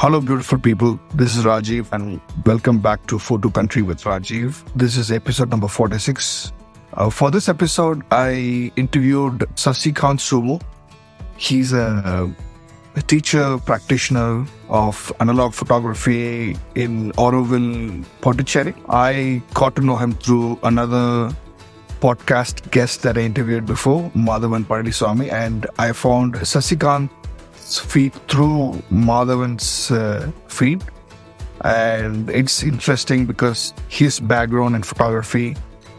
Hello, beautiful people. This is Rajeev, and welcome back to Photo Country with Rajeev. This is episode number 46. Uh, for this episode, I interviewed Sasikanth Somu. He's a, a teacher, practitioner of analog photography in Auroville, Pondicherry. I got to know him through another podcast guest that I interviewed before, Madhavan Paradiswamy, and I found Sasikanth feed through Madhavan's uh, feed. And it's interesting because his background in photography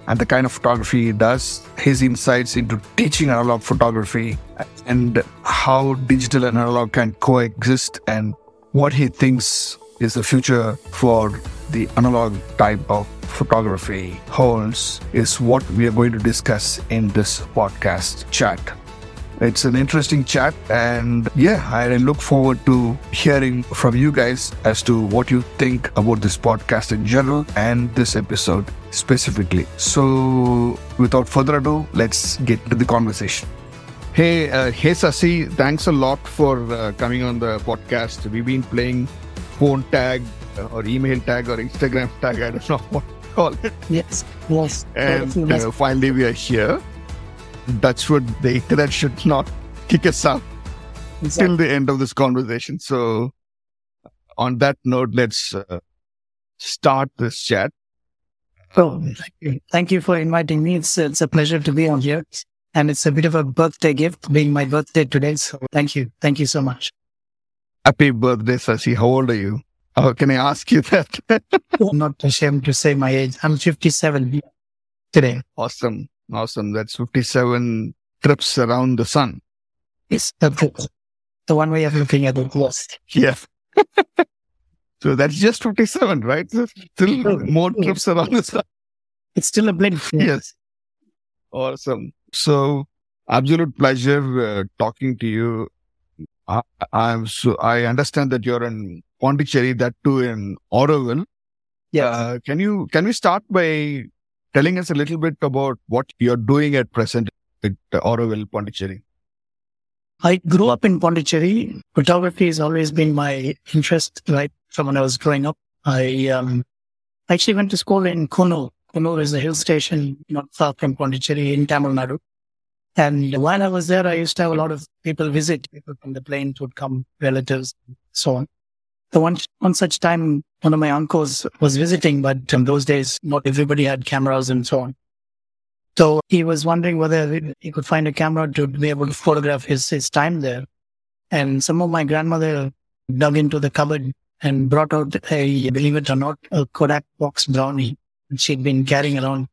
and the kind of photography he does, his insights into teaching analog photography and how digital and analog can coexist and what he thinks is the future for the analog type of photography holds is what we are going to discuss in this podcast chat. It's an interesting chat, and yeah, I look forward to hearing from you guys as to what you think about this podcast in general and this episode specifically. So, without further ado, let's get to the conversation. Hey, uh, hey, Sasi, thanks a lot for uh, coming on the podcast. We've been playing phone tag uh, or email tag or Instagram tag, I don't know what to call it. Yes, yes. And uh, finally, we are here that's what the internet should not kick us out exactly. till the end of this conversation. So, on that note, let's uh, start this chat. Oh, thank you. thank you for inviting me. It's, it's a pleasure to be on here. And it's a bit of a birthday gift being my birthday today. So thank you. Thank you so much. Happy birthday, Sasi. How old are you? Oh, can I ask you that? I'm not ashamed to say my age. I'm 57 today. Awesome. Awesome. That's 57 trips around the sun. Yes, the one way of looking at it. Yes. Yes. so that's just 57, right? Still more trips around the sun. It's still a blend. Yes. Awesome. So, absolute pleasure uh, talking to you. I, I'm so I understand that you're in Pondicherry, that too in Auroville. Yeah. Uh, can you can we start by telling us a little bit about what you're doing at present at Auroville, Pondicherry. I grew up in Pondicherry. Photography has always been my interest, right from when I was growing up. I um, actually went to school in Coonoor. Coonoor is a hill station not far from Pondicherry in Tamil Nadu. And while I was there, I used to have a lot of people visit. People from the plains would come, relatives, so on. The one, one such time, one of my uncles was visiting, but in those days, not everybody had cameras and so on. So he was wondering whether he could find a camera to be able to photograph his, his time there. And some of my grandmother dug into the cupboard and brought out a, believe it or not, a Kodak box brownie that she'd been carrying around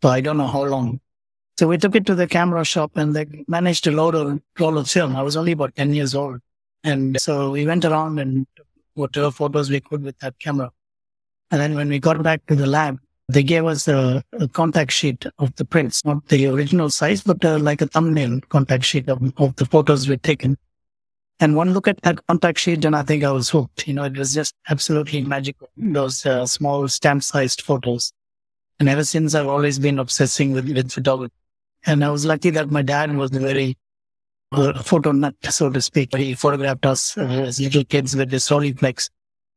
for I don't know how long. So we took it to the camera shop and they managed to load a roll of film. I was only about 10 years old. And so we went around and whatever photos we could with that camera. And then when we got back to the lab, they gave us a, a contact sheet of the prints, not the original size, but uh, like a thumbnail contact sheet of, of the photos we'd taken. And one look at that contact sheet, and I think I was hooked. You know, it was just absolutely magical. Those uh, small stamp-sized photos. And ever since, I've always been obsessing with, with photography. And I was lucky that my dad was very a photo nut, so to speak. He photographed us as little kids with this Rolleiflex.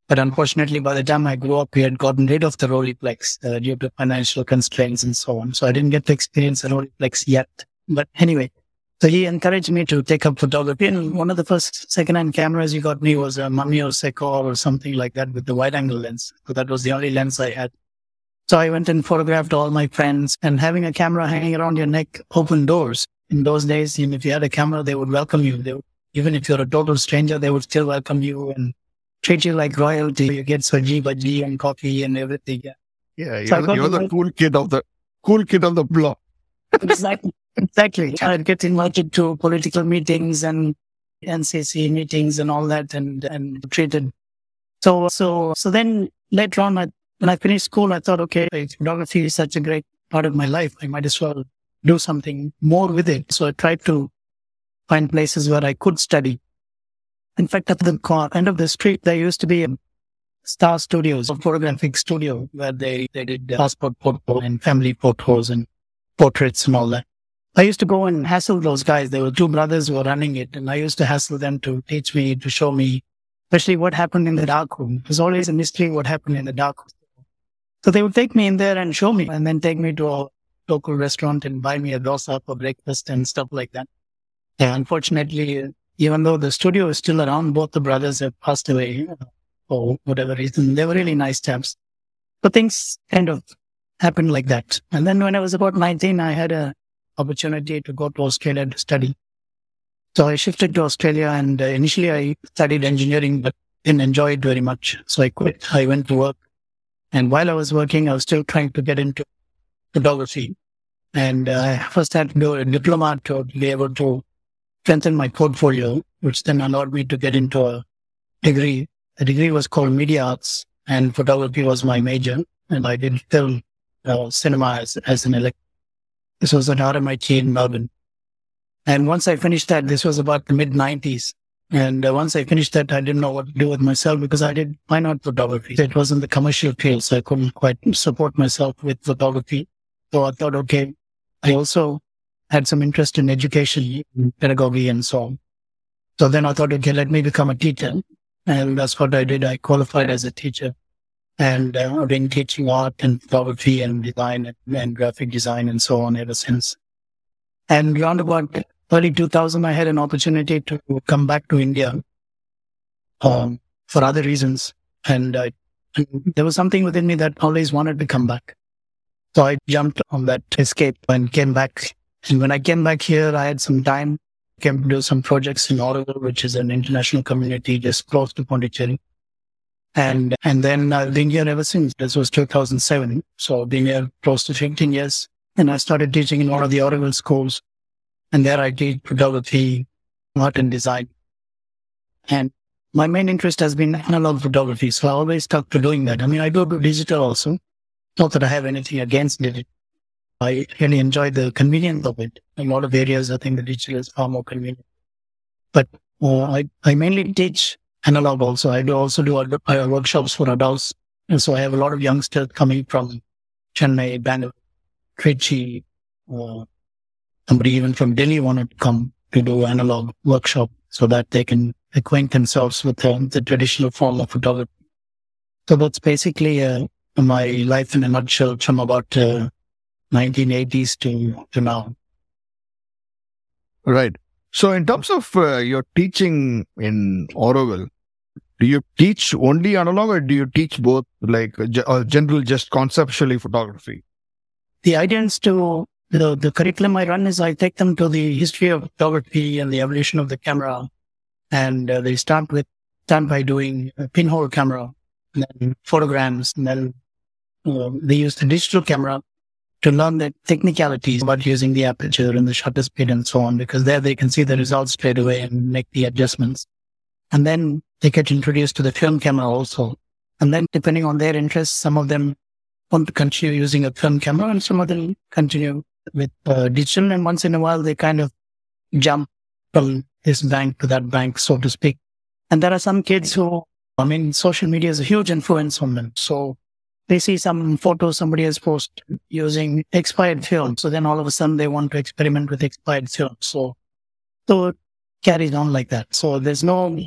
But unfortunately, by the time I grew up, we had gotten rid of the Rolleiflex uh, due to financial constraints and so on. So I didn't get to experience a Rolleiflex yet. But anyway, so he encouraged me to take up photography. And one of the first secondhand cameras he got me was a Mamiya Sekor or something like that with the wide angle lens. So that was the only lens I had. So I went and photographed all my friends and having a camera hanging around your neck opened doors in those days, even if you had a camera, they would welcome you. They even if you're a total stranger, they would still welcome you and treat you like royalty. You get saji bhaji and coffee and everything. Yeah, yeah you're, so you're the cool kid of the cool kid of the block. exactly, exactly. I'd get invited to political meetings and NCC meetings and all that, and and treated. So so so then later on, I, when I finished school, I thought, okay, photography is such a great part of my life. I might as well do something more with it. So I tried to find places where I could study. In fact, at the end of the street, there used to be a Star Studios, a photographic studio where they, they did passport photo and family photos and portraits and all that. I used to go and hassle those guys. There were two brothers who were running it and I used to hassle them to teach me, to show me especially what happened in the dark room. It was always a mystery what happened in the dark room. So they would take me in there and show me and then take me to a local restaurant and buy me a dosa for breakfast and stuff like that. Unfortunately, even though the studio is still around, both the brothers have passed away for whatever reason. They were really nice chaps. But things kind of happened like that. And then when I was about 19, I had a opportunity to go to Australia to study. So I shifted to Australia and uh, initially I studied engineering, but didn't enjoy it very much. So I quit. I went to work. And while I was working, I was still trying to get into photography. And uh, I first had to do a diploma to be able to strengthen my portfolio, which then allowed me to get into a degree. The degree was called media arts and photography was my major. And I did film uh, cinema as, as an elect. This was at RMIT in Melbourne. And once I finished that, this was about the mid 90s. And uh, once I finished that, I didn't know what to do with myself because I did fine art photography. It wasn't the commercial field, so I couldn't quite support myself with photography. So I thought, okay, I also had some interest in education, pedagogy, and so on. So then I thought, okay, let me become a teacher. And that's what I did. I qualified as a teacher and uh, I've been teaching art and photography and design and, and graphic design and so on ever since. And around about early 2000, I had an opportunity to come back to India um, for other reasons. And, and there was something within me that always wanted to come back. So I jumped on that escape and came back. And when I came back here, I had some time, came to do some projects in Auroville, which is an international community just close to Pondicherry. And, and then I've been here ever since. This was 2007. So I've been here close to 15 years. And I started teaching in one of the Auroville schools. And there I did photography, art and design. And my main interest has been analog photography. So I always stuck to doing that. I mean, I do digital also. Not that I have anything against it. I really enjoy the convenience of it. In a lot of areas, I think the digital is far more convenient. But uh, I, I mainly teach analog also. I do also do uh, workshops for adults. And so I have a lot of youngsters coming from Chennai, Bangalore, Trichy, uh, somebody even from Delhi wanted to come to do analog workshop so that they can acquaint themselves with uh, the traditional form of photography. So that's basically uh, my life in a nutshell from about 1980s uh, to, to now. Right. So, in terms of uh, your teaching in Auroville, do you teach only analog or do you teach both, like uh, general, just conceptually photography? The idea is to the, the curriculum I run is I take them to the history of photography and the evolution of the camera, and uh, they start with start by doing a pinhole camera, and then photograms, and then uh, they use the digital camera to learn the technicalities about using the aperture and the shutter speed and so on, because there they can see the results straight away and make the adjustments. And then they get introduced to the film camera also. And then depending on their interests, some of them want to continue using a film camera and some of them continue with uh, digital. And once in a while, they kind of jump from this bank to that bank, so to speak. And there are some kids who, I mean, social media is a huge influence on them. So they see some photo somebody has posted using expired film. So then all of a sudden they want to experiment with expired film. So, so it carries on like that. So there's no,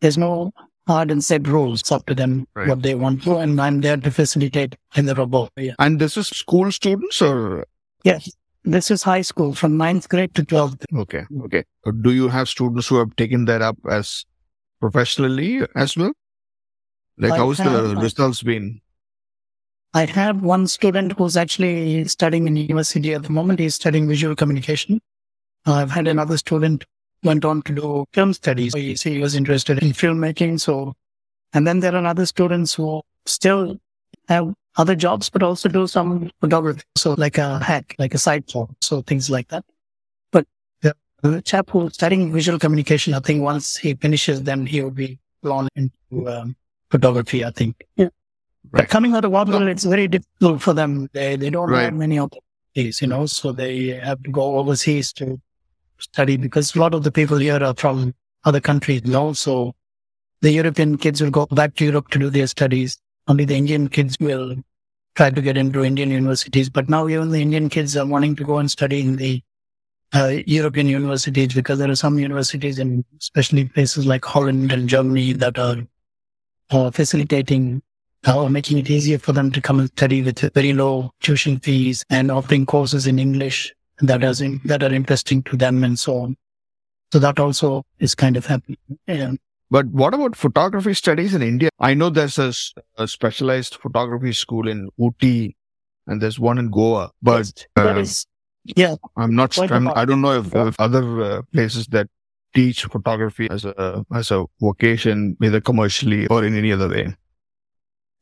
there's no hard and set rules. It's up to them right. what they want to, and I'm there to facilitate in the robot. Yeah. And this is school students or? Yes. This is high school from ninth grade to 12th. Okay. Okay. Uh, do you have students who have taken that up as professionally as well? Like, I how's have, the results been? I have one student who's actually studying in university at the moment. He's studying visual communication. I've had another student went on to do film studies. He, he was interested in filmmaking. So, and then there are other students who still have other jobs, but also do some photography. So like a hack, like a side job. So things like that. But the chap who's studying visual communication, I think once he finishes, then he will be blown into um, photography, I think. Yeah. Right. Coming out of Ottawa, it's very difficult for them. They, they don't right. have many opportunities, you know, so they have to go overseas to study because a lot of the people here are from other countries, you know, so the European kids will go back to Europe to do their studies. Only the Indian kids will try to get into Indian universities. But now even the Indian kids are wanting to go and study in the uh, European universities because there are some universities in especially places like Holland and Germany that are or facilitating or making it easier for them to come and study with very low tuition fees and offering courses in English that are, in, that are interesting to them and so on. So that also is kind of happening. Yeah. But what about photography studies in India? I know there's a, a specialized photography school in Ooty and there's one in Goa, but uh, is, yeah, I'm not. I'm, I don't know if, if other uh, places that teach photography as a as a vocation, either commercially or in any other way.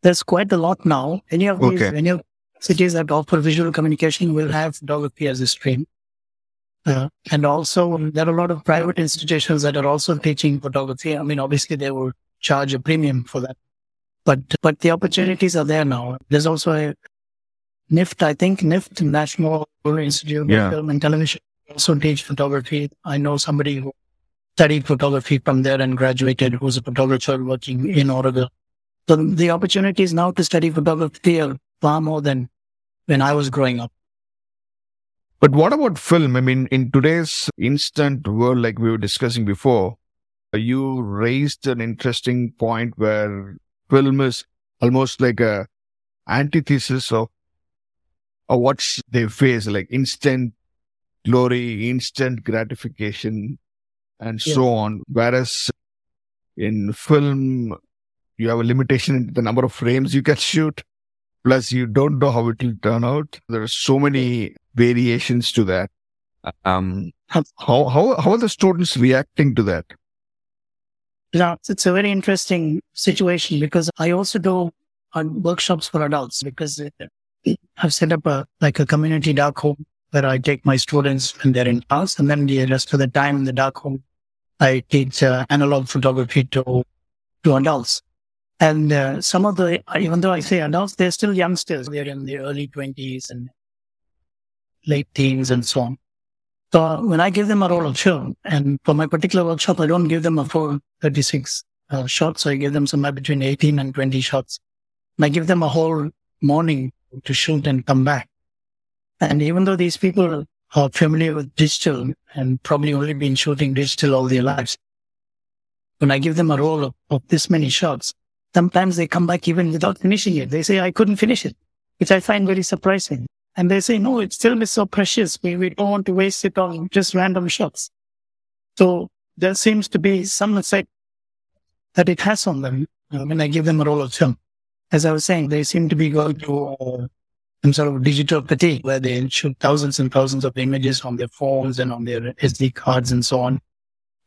There's quite a lot now. Any of these, okay. any of cities that offer visual communication will have photography as a stream. Uh, and also, there are a lot of private institutions that are also teaching photography. I mean, obviously, they will charge a premium for that, but but the opportunities are there now. There's also a NIFT, I think NIFT, National Institute yeah. of Film and Television, also teach photography. I know somebody who studied photography from there and graduated, who's a photographer working in Oregon. So the opportunities now to study photography are far more than when I was growing up. But what about film? I mean, in today's instant world, like we were discussing before, you raised an interesting point where film is almost like a antithesis of, of what they face, like instant glory, instant gratification, and yeah. so on. Whereas in film, you have a limitation in the number of frames you can shoot. Plus, you don't know how it will turn out. There are so many variations to that. Um, how, how, how are the students reacting to that? Yeah, it's a very interesting situation because I also do uh, workshops for adults because I've set up a, like a community dark home where I take my students when they're in class and then the rest of the time in the dark home, I teach uh, analog photography to, to adults. And uh, some of the, even though I say adults, they're still youngsters. They're in the early 20s and late teens and so on. So when I give them a roll of film, and for my particular workshop, I don't give them a full 36 uh, shots. So I give them somewhere between 18 and 20 shots. And I give them a whole morning to shoot and come back. And even though these people are familiar with digital and probably only been shooting digital all their lives, when I give them a roll of, of this many shots, Sometimes they come back even without finishing it. They say, I couldn't finish it, which I find very surprising. And they say, no, it still is so precious. We, we don't want to waste it on just random shots. So there seems to be some effect that it has on them uh, when I give them a roll of film. As I was saying, they seem to be going to uh, some sort of digital fatigue where they shoot thousands and thousands of images on their phones and on their SD cards and so on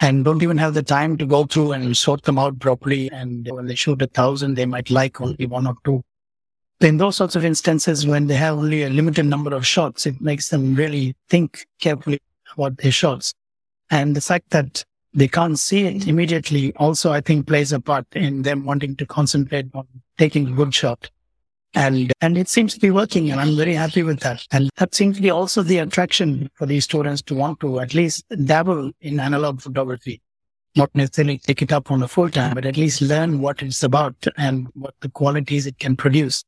and don't even have the time to go through and sort them out properly. And when they shoot a thousand, they might like only one or two. In those sorts of instances, when they have only a limited number of shots, it makes them really think carefully about their shots. And the fact that they can't see it immediately also, I think, plays a part in them wanting to concentrate on taking a good shot. And, and it seems to be working and I'm very happy with that. And that seems to be also the attraction for these students to want to at least dabble in analog photography. Not necessarily take it up on a full time, but at least learn what it's about and what the qualities it can produce.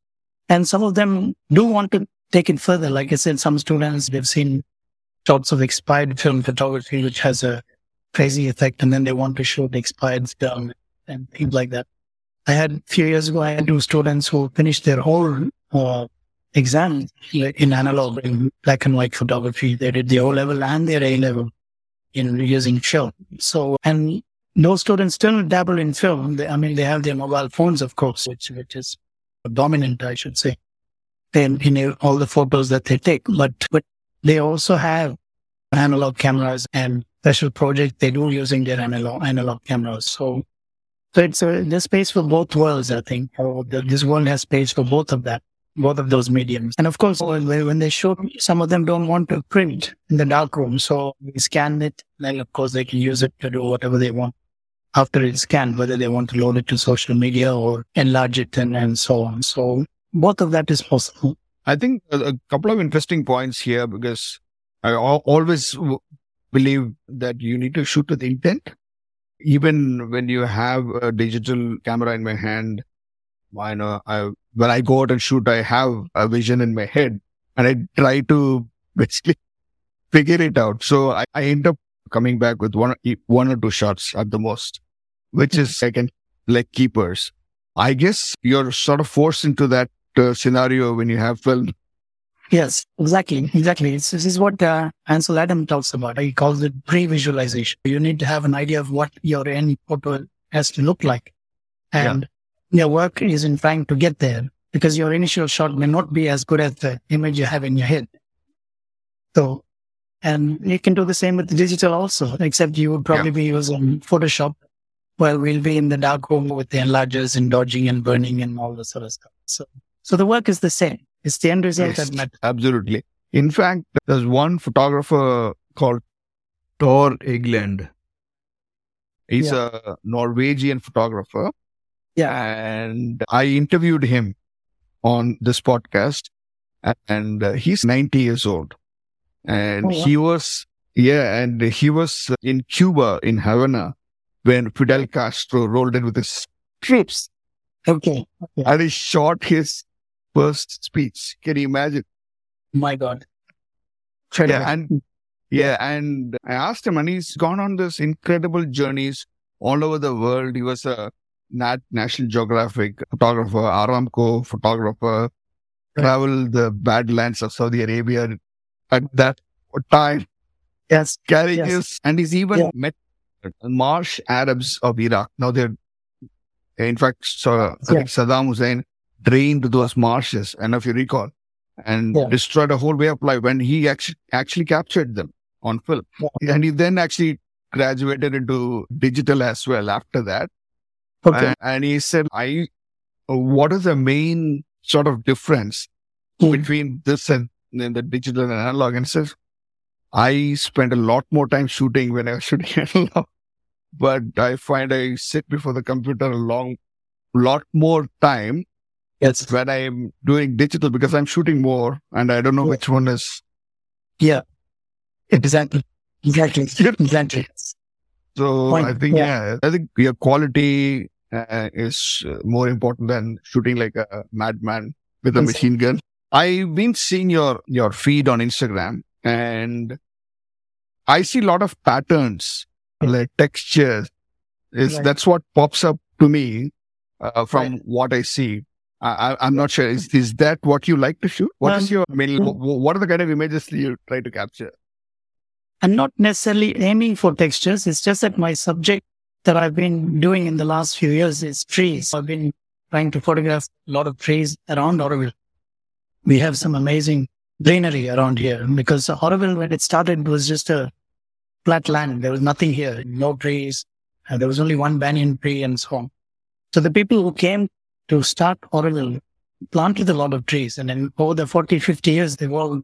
And some of them do want to take it further. Like I said, some students, they've seen shots of expired film photography, which has a crazy effect. And then they want to show the expired film and things like that. I had a few years ago, I had two students who finished their whole uh, exam in analog, in black and white photography. They did the O level and their A level in using film. So, and those students still dabble in film. They, I mean, they have their mobile phones, of course, which, which is dominant, I should say, in, in all the photos that they take. But, but they also have analog cameras and special projects they do using their analog, analog cameras. So so it's a, there's space for both worlds, I think. This world has space for both of that, both of those mediums. And of course, when they show, some of them don't want to print in the darkroom. So we scan it. Then of course they can use it to do whatever they want after it's scanned, whether they want to load it to social media or enlarge it and, and so on. So both of that is possible. I think a couple of interesting points here because I always believe that you need to shoot with intent even when you have a digital camera in my hand, I know I, when I go out and shoot, I have a vision in my head and I try to basically figure it out. So I, I end up coming back with one, one or two shots at the most, which is second like keepers. I guess you're sort of forced into that uh, scenario when you have film. Yes, exactly. Exactly. It's, this is what uh, Ansel Adam talks about. He calls it pre-visualization. You need to have an idea of what your end photo has to look like. And yeah. your work is in trying to get there because your initial shot may not be as good as the image you have in your head. So, and you can do the same with the digital also, except you would probably yeah. be using Photoshop while we'll be in the dark room with the enlargers and dodging and burning and all this sort of stuff. So, so the work is the same. It's the end result yes, that. Absolutely. In fact, there's one photographer called Tor Eigeland. He's yeah. a Norwegian photographer. Yeah. And I interviewed him on this podcast and he's 90 years old and oh, wow. he was, yeah, and he was in Cuba, in Havana when Fidel Castro rolled in with his troops. Okay. okay. And he shot his first speech. Can you imagine? My God. Yeah, and yeah, and I asked him, and he's gone on this incredible journeys all over the world. He was a Nat National Geographic photographer, Aramco photographer, right. traveled the Badlands of Saudi Arabia at that time. Yes. Carrying yes. his, and he's even yeah. met Marsh Arabs of Iraq. Now they're, in fact, so think Saddam Hussein drained those marshes, and if you recall, and yeah. destroyed a whole way of life when he actually actually captured them on film. Yeah. And he then actually graduated into digital as well after that. Okay. And, and he said, I, what is the main sort of difference mm. between this and, and the digital and analog? And says, I spend a lot more time shooting when I was shooting analog, but I find I sit before the computer a long, lot more time Yes. When I'm doing digital because I'm shooting more and I don't know yeah. which one is. Yeah. Exactly. Exactly. exactly. So Point. I think, yeah. yeah. I think your quality uh, is more important than shooting like a madman with a machine gun. I've been seeing your, your feed on Instagram and I see a lot of patterns, yeah. like textures. Is right. that's what pops up to me uh, from right. what I see. I, am not sure. Is, is that what you like to shoot? What um, is your, mean, mm. what are the kind of images you try to capture? I'm not necessarily aiming for textures. It's just that my subject that I've been doing in the last few years is trees. I've been trying to photograph a lot of trees around Auroville. We have some amazing greenery around here because Auroville, when it started, was just a flat land. There was nothing here, no trees. Uh, there was only one banyan tree and so on. So the people who came to start Auroville planted a lot of trees. And then over the 40, 50 years, they've all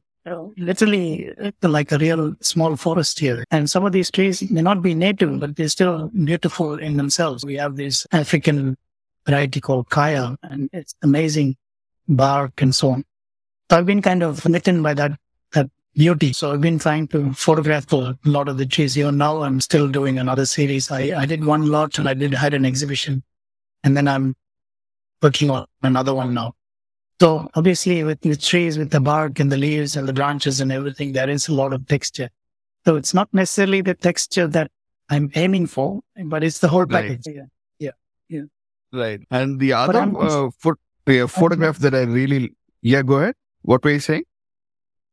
literally uh, like a real small forest here. And some of these trees may not be native, but they're still beautiful in themselves. We have this African variety called kaya and it's amazing bark and so on. So I've been kind of smitten by that, that beauty. So I've been trying to photograph a lot of the trees. here. now I'm still doing another series. I, I did one lot and I did had an exhibition and then I'm working on another one now. So obviously with the trees, with the bark and the leaves and the branches and everything, there is a lot of texture. So it's not necessarily the texture that I'm aiming for, but it's the whole package. Right. Yeah. Yeah. Yeah. Right. And the other uh, pho- photograph that I really, yeah, go ahead. What were you saying?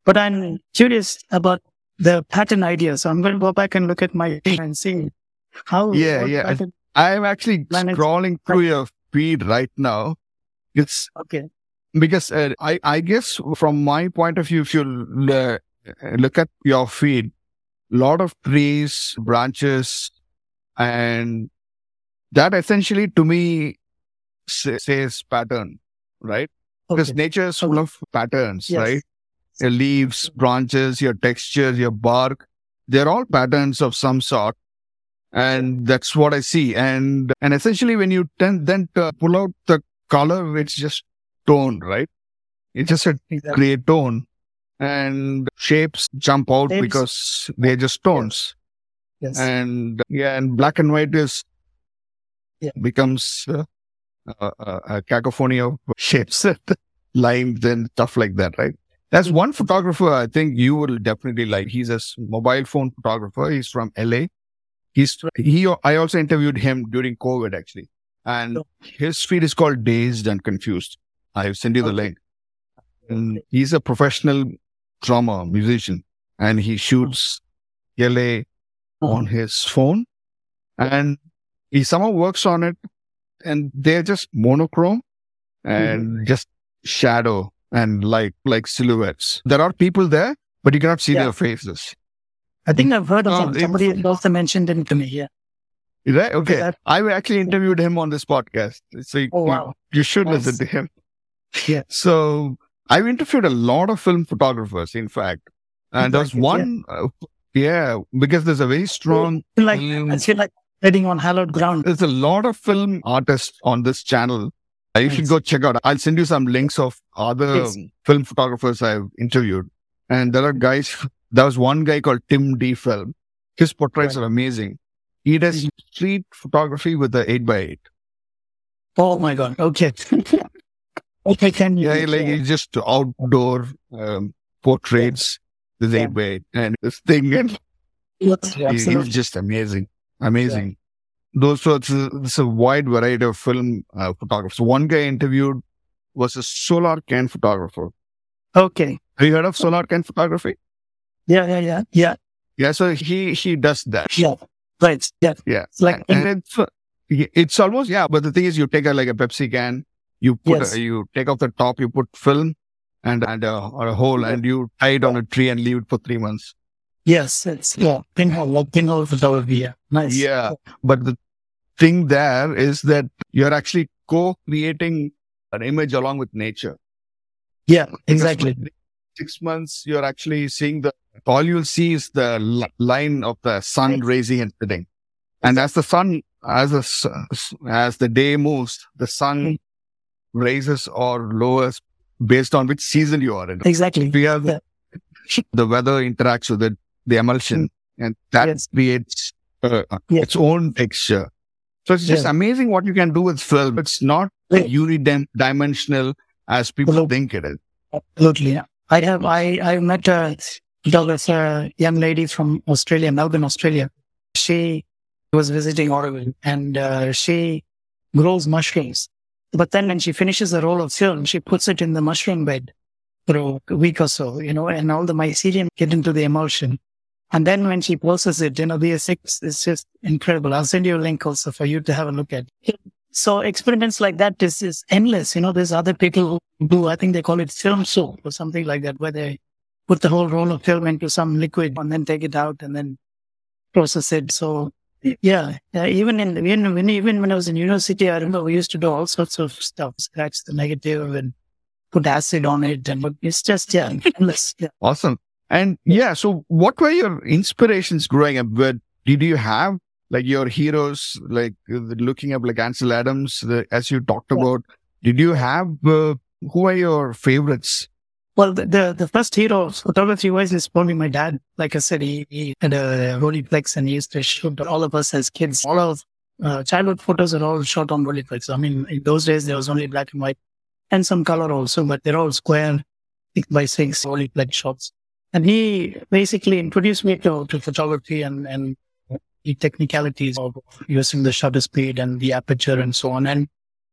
But I'm curious about the pattern idea. So I'm going to go back and look at my and see how. Yeah. Yeah. I'm actually scrolling through your feed right now. It's okay because uh, I I guess from my point of view, if you uh, look at your feed, lot of trees, branches, and that essentially to me says pattern, right? Okay. Because nature is full okay. of patterns, yes. right? Your leaves, branches, your textures, your bark, they're all patterns of some sort and that's what I see. And and essentially, when you tend, then pull out the color, it's just tone, right? It's just a exactly. create tone, and shapes jump out shapes. because they're just tones. Yes. And yeah, and black and white is yeah. becomes uh, a, a, cacophony of shapes, lines, and stuff like that, right? That's mm-hmm. one photographer I think you will definitely like. He's a mobile phone photographer. He's from LA He's he. I also interviewed him during COVID actually, and oh. his feed is called Dazed and Confused. i have sent you the link. And he's a professional drummer, musician, and he shoots LA uh-huh. on his phone and he somehow works on it and they're just monochrome and mm-hmm. just shadow and like like silhouettes. There are people there, but you cannot see Yeah. their faces. I think I've heard of Oh, him. it- Somebody also mentioned him to me. Yeah. Right? Okay. that- I actually interviewed him on this podcast. So you, Oh, wow. you should Nice. listen to him. Yeah. So I've interviewed a lot of film photographers, in fact. And there's Exactly, yeah. one, uh, yeah, because there's a very strong, I like, film- I feel like treading on hallowed ground. there's a lot of film artists on this channel. Uh, You should go check out. I'll send you some links of other Yes. film photographers I've interviewed. And there are guys, there was one guy called Tim D. Film. His portraits Right. are amazing. He does Mhm. street photography with the 8x8. Oh my God. Okay. okay. Can you? Yeah, like it's just outdoor um, portraits with Yeah. 8x8 and this thing. And Yes, he- he's just amazing. Amazing. Those so it's a, it's a wide variety of film uh, photographers. One guy interviewed was a solar can photographer. Okay. Have you heard of solar can photography? Yeah. Yeah. Yeah. Yeah. Yeah, so he he does that. Yeah. Right. Yeah. Yeah, It's like and it's uh, it's almost yeah. But the thing is, you take a like a Pepsi can, you put Yes. a, you take off the top, you put film and and a, or a hole, Yeah. and you tie it on a tree and leave it for three months. yes. It's yeah. Pinhole. Like pinhole photography. Yeah. Nice. Yeah. But the thing there is that you're actually co-creating an image along with nature. Yeah. Exactly. Six months, you're actually seeing the, all you'll see is the li- line of the sun rising and setting. And as the sun, as the, as the day moves, the sun Mm. raises or lowers based on which season you are in. Exactly. You have Yeah. the weather interacts with it, the emulsion, and that Yes. creates uh, Yeah. its own texture. So it's just Yeah. amazing what you can do with film. It's not Yeah. unidimensional as people Hello. think it is. Absolutely. Yeah. I have. I I met a photographer, young lady from Australia, Melbourne, Australia. She was visiting Auroville, and uh, she grows mushrooms. But then when she finishes a roll of film, she puts it in the mushroom bed for a week or so, you know, and all the mycelium get into the emulsion. And then when she processes it, you know, the effects is just incredible. I'll send you a link also for you to have a look at. So experiments like that is, is endless. You know, there's other people who do, I think they call it film soap or something like that, where they put the whole roll of film into some liquid and then take it out and then process it. So yeah, yeah even in, even when, even when I was in university, I remember we used to do all sorts of stuff, scratch the negative and put acid on it. And but it's just, yeah, endless. Yeah. Awesome. And yeah, so what were your inspirations growing up? Where did you have like your heroes, like looking up like Ansel Adams, the, as you talked about? Did you have uh, who are your favorites? Well, the, the, first hero of photography wise is probably my dad. Like I said, he, he had a Rolleiflex and he used to shoot all of us as kids. All of uh, childhood photos are all shot on Rolleiflex. I mean, in those days, there was only black and white and some color also, but they're all square, six by six Rolleiflex shots. And he basically introduced me to, to photography and, and the technicalities of using the shutter speed and the aperture and so on. And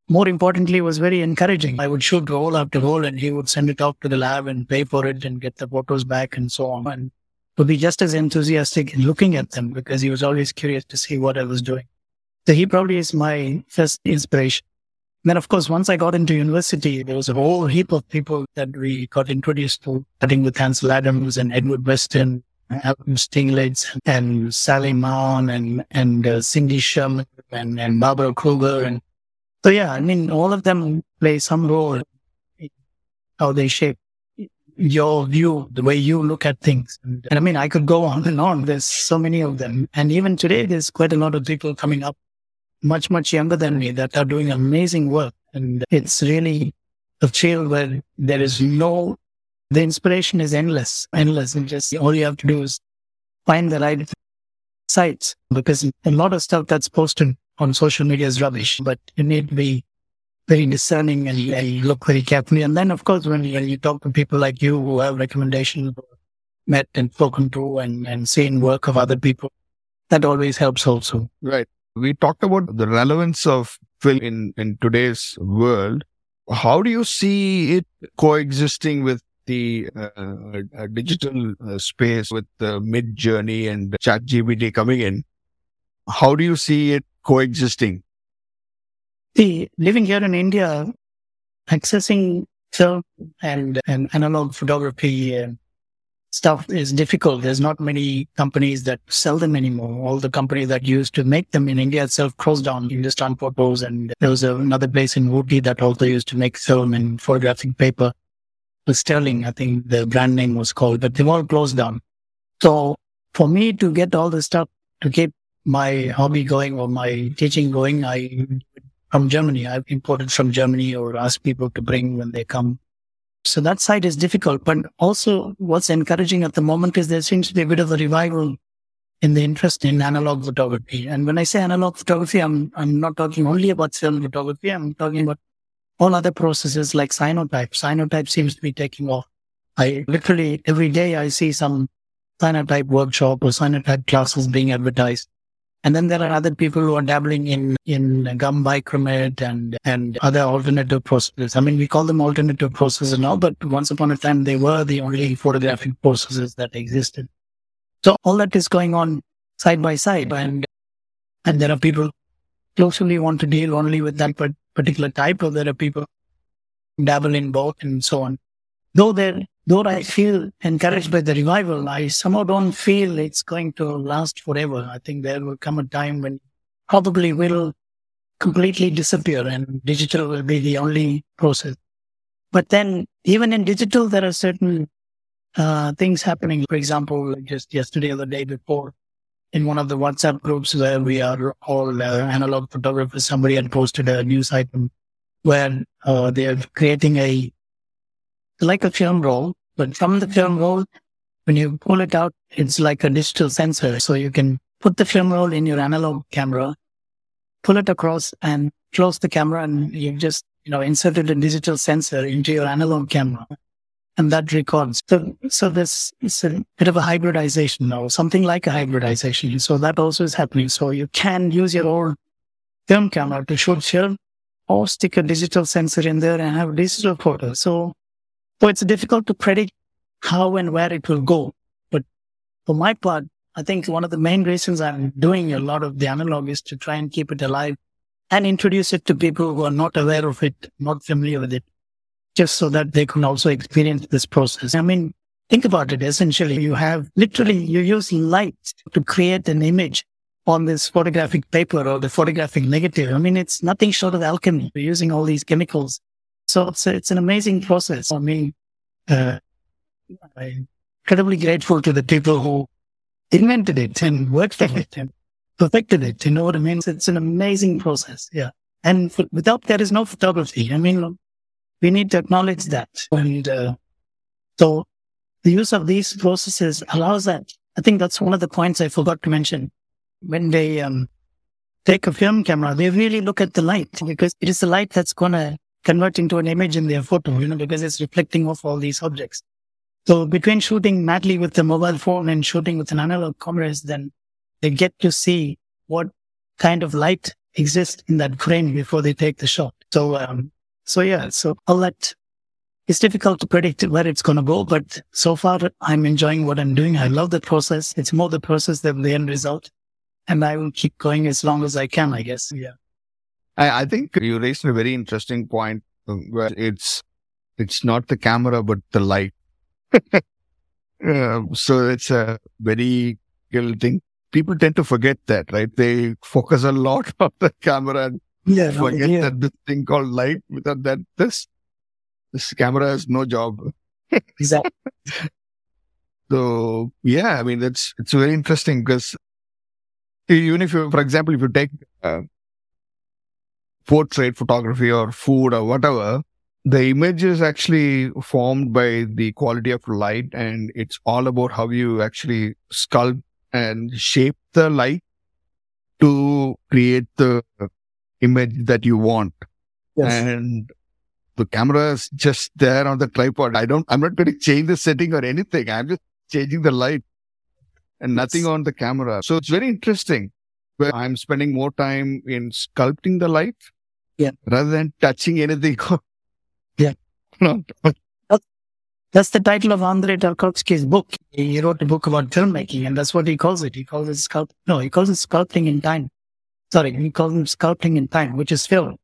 more importantly, was very encouraging. I would shoot roll after roll and he would send it off to the lab and pay for it and get the photos back and so on. And would be just as enthusiastic in looking at them because he was always curious to see what I was doing. So he probably is my first inspiration. Then, of course, once I got into university, there was a whole heap of people that we got introduced to, starting with Ansel Adams and Edward Weston, Alfred Stieglitz, and Sally Mann, and and uh, Cindy Sherman, and, and Barbara Kruger, and so yeah, I mean, all of them play some role how they shape your view, the way you look at things. And, and I mean, I could go on and on. There's so many of them, and even today, there's quite a lot of people coming up much, much younger than me that are doing amazing work. And it's really a field where there is no, the inspiration is endless, endless. And just all you have to do is find the right sites because a lot of stuff that's posted on social media is rubbish, but you need to be very discerning and, and look very carefully. And then, of course, when, when you talk to people like you who have recommendations, met and spoken to and, and seen work of other people, that always helps also. Right. We talked about the relevance of film in, in today's world. How do you see it coexisting with the uh, uh, digital uh, space with the Midjourney and chat ChatGPT coming in? How do you see it coexisting? See, living here in India, accessing film and, and analog photography and stuff is difficult. There's not many companies that sell them anymore. All the companies that used to make them in India itself closed down. Hindustan Photos and there was another place in Ooty that also used to make film and photographic paper. Sterling, I think the brand name was called, but they've all closed down. So for me to get all the stuff to keep my hobby going or my teaching going, I from Germany. I've imported from Germany or asked people to bring when they come. So that side is difficult, but also what's encouraging at the moment is there seems to be a bit of a revival in the interest in analog photography. And when I say analog photography, I'm, I'm not talking only about film photography. I'm talking about all other processes like cyanotype. Cyanotype seems to be taking off. I literally every day I see some cyanotype workshop or cyanotype classes being advertised. And then there are other people who are dabbling in, in gum bichromate and, and other alternative processes. I mean, we call them alternative processes now, but once upon a time, they were the only photographic processes that existed. So all that is going on side by side. And, and there are people closely want to deal only with that particular type, or there are people dabble in both and so on. Though there though I feel encouraged by the revival, I somehow don't feel it's going to last forever. I think there will come a time when probably will completely disappear and digital will be the only process. But then even in digital, there are certain uh, things happening. For example, just yesterday or the day before, in one of the WhatsApp groups where we are all uh, analog photographers, somebody had posted a news item where uh, they are creating a like a film roll but from the film mm-hmm. roll, when you pull it out, it's like a digital sensor. So you can put the film roll in your analog camera, pull it across and close the camera and you just, you know, inserted a digital sensor into your analog camera and that records. So, so this is a bit of a hybridization or something like a hybridization. So that also is happening. So you can use your old film camera to shoot film or stick a digital sensor in there and have digital photo. So so it's difficult to predict how and where it will go. But for my part, I think one of the main reasons I'm doing a lot of the analog is to try and keep it alive and introduce it to people who are not aware of it, not familiar with it, just so that they can also experience this process. I mean, think about it. Essentially, you have literally, you use light to create an image on this photographic paper or the photographic negative. I mean, it's nothing short of alchemy. We're using all these chemicals so it's, it's an amazing process. I mean, uh, I'm incredibly grateful to the people who invented it and worked on it and perfected it. You know what I mean? It's an amazing process. Yeah. And for, without there is no photography. I mean, we need to acknowledge that. And uh, so the use of these processes allows that. I think that's one of the points I forgot to mention. When they um, take a film camera, they really look at the light because it is the light that's going to convert into an image in their photo, you know, because it's reflecting off all these objects. So between shooting madly with the mobile phone and shooting with an analog camera, then they get to see what kind of light exists in that frame before they take the shot. So, um, so yeah, so all that it's difficult to predict where it's going to go, but so far I'm enjoying what I'm doing. I love the process. It's more the process than the end result. And I will keep going as long as I can, I guess. Yeah. I, I think you raised a very interesting point um, where it's it's not the camera but the light. uh, so it's a very real thing. People tend to forget that, right? They focus a lot on the camera and yeah, forget yeah. that this thing called light. Without that, this this camera has no job. exactly. so yeah, I mean that's it's very interesting because even if you, for example, if you take uh, portrait photography or food or whatever, the image is actually formed by the quality of light and it's all about how you actually sculpt and shape the light to create the image that you want. Yes. And the camera is just there on the tripod. I don't, I'm not going to change the setting or anything. I'm just changing the light and nothing yes. on the camera. So it's very interesting where I'm spending more time in sculpting the light Yeah. Rather than touching anything. Yeah. No. That's the title of Andrei Tarkovsky's book. He wrote a book about filmmaking, and that's what he calls it. He calls it sculpt. No, he calls it sculpting in time. Sorry, he calls it sculpting in time, which is film,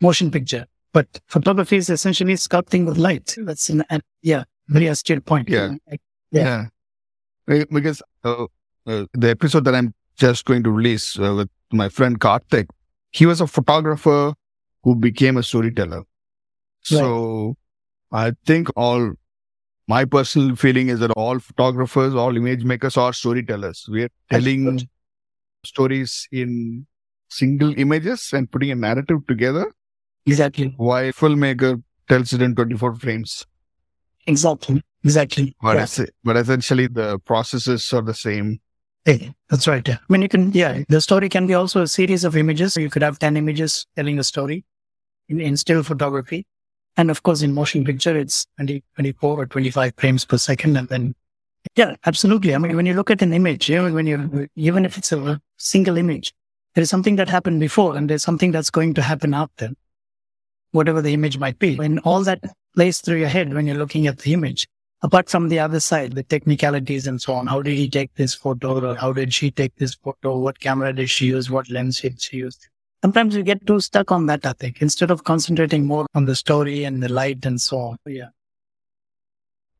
motion picture. But photography is essentially sculpting with light. That's an, yeah, very astute point. Yeah. Like, Yeah. Because uh, uh, the episode that I'm just going to release uh, with my friend Karthik, he was a photographer who became a storyteller. So I think all my personal feeling is that all photographers, all image makers are storytellers. We're telling stories in single images and putting a narrative together Exactly. while filmmaker tells it in 24 frames. Exactly. Exactly. But, Yeah. es- but essentially the processes are the same. Yeah, that's right. Yeah. I mean, you can, yeah, the story can be also a series of images. You could have 10 images telling a story in, in still photography. And of course, in motion picture, it's 20, 24 or 25 frames per second. And then, yeah, absolutely. I mean, when you look at an image, know, when you, even if it's a single image, there is something that happened before and there's something that's going to happen after, whatever the image might be. When all that plays through your head when you're looking at the image, apart from the other side, the technicalities and so on. How did he take this photo or how did she take this photo? What camera did she use? What lens did she use? Sometimes you get too stuck on that, I think, instead of concentrating more on the story and the light and so on. Yeah.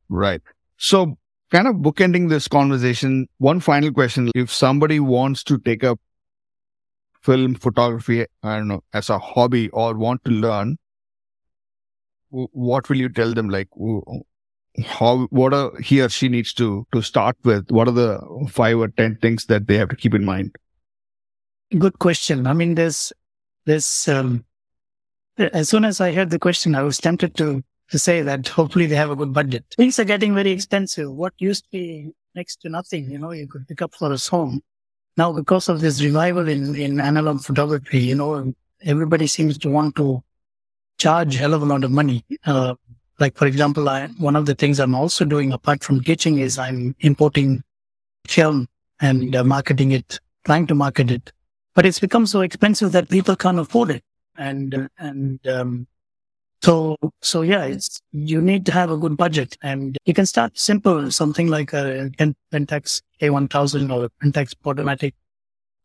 Right. So, kind of bookending this conversation, one final question. If somebody wants to take up film photography, I don't know, as a hobby or want to learn, what will you tell them? Like, how, what are, he or she needs to, to start with? What are the five or 10 things that they have to keep in mind? Good question. I mean, there's, there's, um, as soon as I heard the question, I was tempted to, to say that hopefully they have a good budget. Things are getting very expensive. What used to be next to nothing, you know, you could pick up for a song. Now, because of this revival in, in analog photography, you know, everybody seems to want to charge hell of a lot of money. Uh, like, for example, I, one of the things I'm also doing apart from teaching is I'm importing film and uh, marketing it, trying to market it but it's become so expensive that people can't afford it. And, and, um, so, so yeah, it's, you need to have a good budget and you can start simple, something like a Pentax K1000 or a Pentax Spotmatic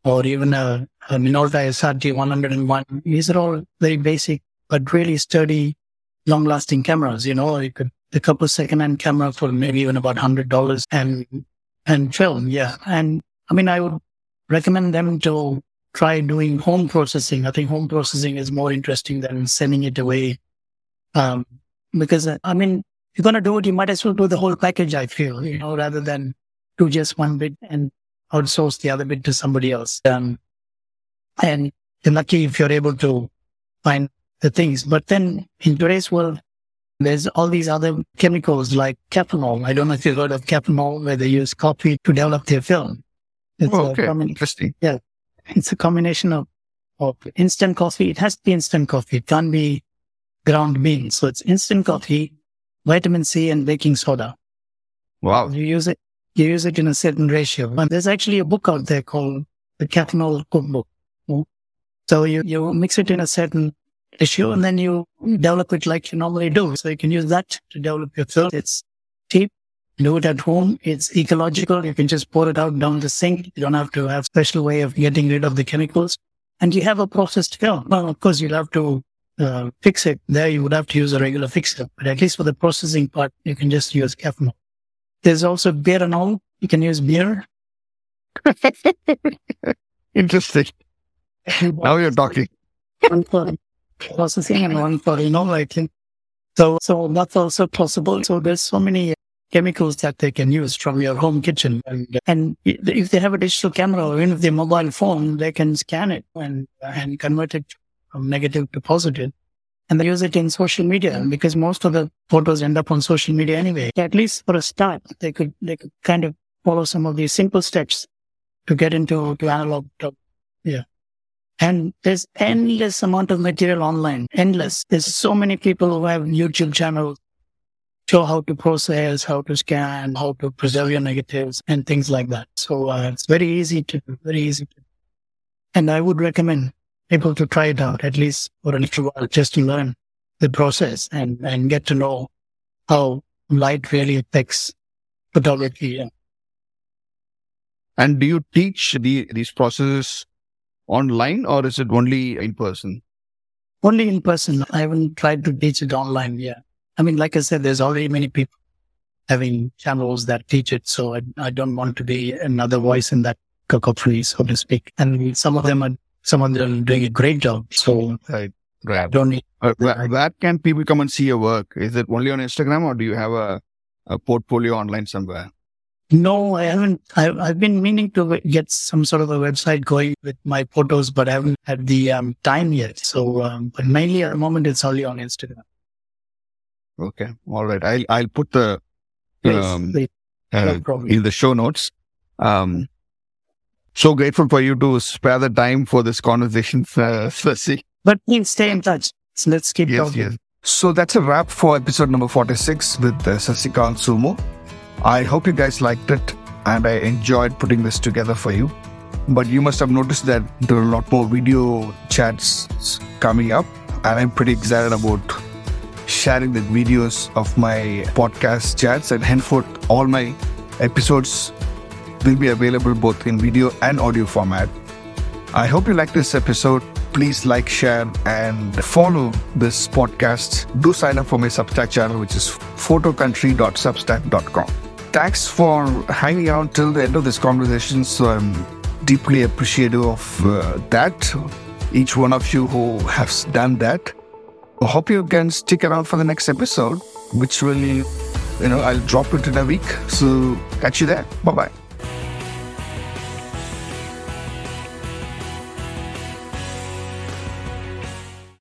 or even a, a Minolta SRT 101. These are all very basic, but really sturdy, long lasting cameras. You know, you could pick up a second hand camera for maybe even about hundred dollars and, and film. Yeah. And I mean, I would recommend them to try doing home processing. I think home processing is more interesting than sending it away. Um, because uh, I mean, if you're going to do it, you might as well do the whole package, I feel, you know, rather than do just one bit and outsource the other bit to somebody else. Um, and you're lucky if you're able to find the things. But then in today's world, there's all these other chemicals like caffeinol. I don't know if you've heard of caffeinol, where they use coffee to develop their film. It's Oh, a okay. common- Interesting. It's a combination of, of instant coffee. It has to be instant coffee. It can't be ground beans. So it's instant coffee, vitamin C and baking soda. Wow. You use it, you use it in a certain ratio. And there's actually a book out there called the caffeinol cookbook. So you, you mix it in a certain ratio and then you develop it like you normally do. So you can use that to develop your film. It's cheap. Do it at home. It's ecological. You can just pour it out down the sink. You don't have to have special way of getting rid of the chemicals. And you have a processed film. Well, of course, you'll have to uh, fix it. There you would have to use a regular fixer. But at least for the processing part, you can just use caffeinol. There's also beer and all. You can use beer. Interesting. Now you're talking. One for processing and one for, you know, like, so, so that's also possible. So there's so many chemicals that they can use from your home kitchen. And, uh, and if they have a digital camera or even if mobile phone, they can scan it and, uh, and convert it from negative to positive. And they use it in social media because most of the photos end up on social media anyway. At least for a start, they could, they could kind of follow some of these simple steps to get into to analog. To, yeah. And there's endless amount of material online. Endless. There's so many people who have YouTube channels show how to process, how to scan, how to preserve your negatives and things like that. So uh, it's very easy to do, very easy to. And I would recommend people to try it out at least for a little while just to learn the process and, and get to know how light really affects photography. Yeah. And do you teach the, these processes online or is it only in person? Only in person. I haven't tried to teach it online. Yeah. I mean, like I said, there's already many people having channels that teach it. So I, I don't want to be another voice in that cacophony, so to speak. And some of them are, some of them are doing a great job. So right. Right. don't need. Uh, where, where can people come and see your work? Is it only on Instagram or do you have a, a portfolio online somewhere? No, I haven't. I, I've been meaning to get some sort of a website going with my photos, but I haven't had the um, time yet. So, um, but mainly at the moment, it's only on Instagram. Okay. All right. I'll, I'll put the, um, please. uh, No in the show notes. Um, so grateful for you to spare the time for this conversation, uh, Sasi. But please stay in touch. So let's keep Yes, talking. yes. So that's a wrap for episode number 46 with uh, Sasikanth Somu. I hope you guys liked it and I enjoyed putting this together for you. But you must have noticed that there are a lot more video chats coming up, and I'm pretty excited about sharing the videos of my podcast chats. And henceforth, all my episodes will be available both in video and audio format. I hope you like this episode. Please like, share, and follow this podcast. Do sign up for my Substack channel, which is photocountry.substack.com. Thanks for hanging out till the end of this conversation. So I'm deeply appreciative of uh, that. Each one of you who has done that. Hope you can stick around for the next episode, which will, you know, I'll drop it in a week. So catch you there. Bye bye.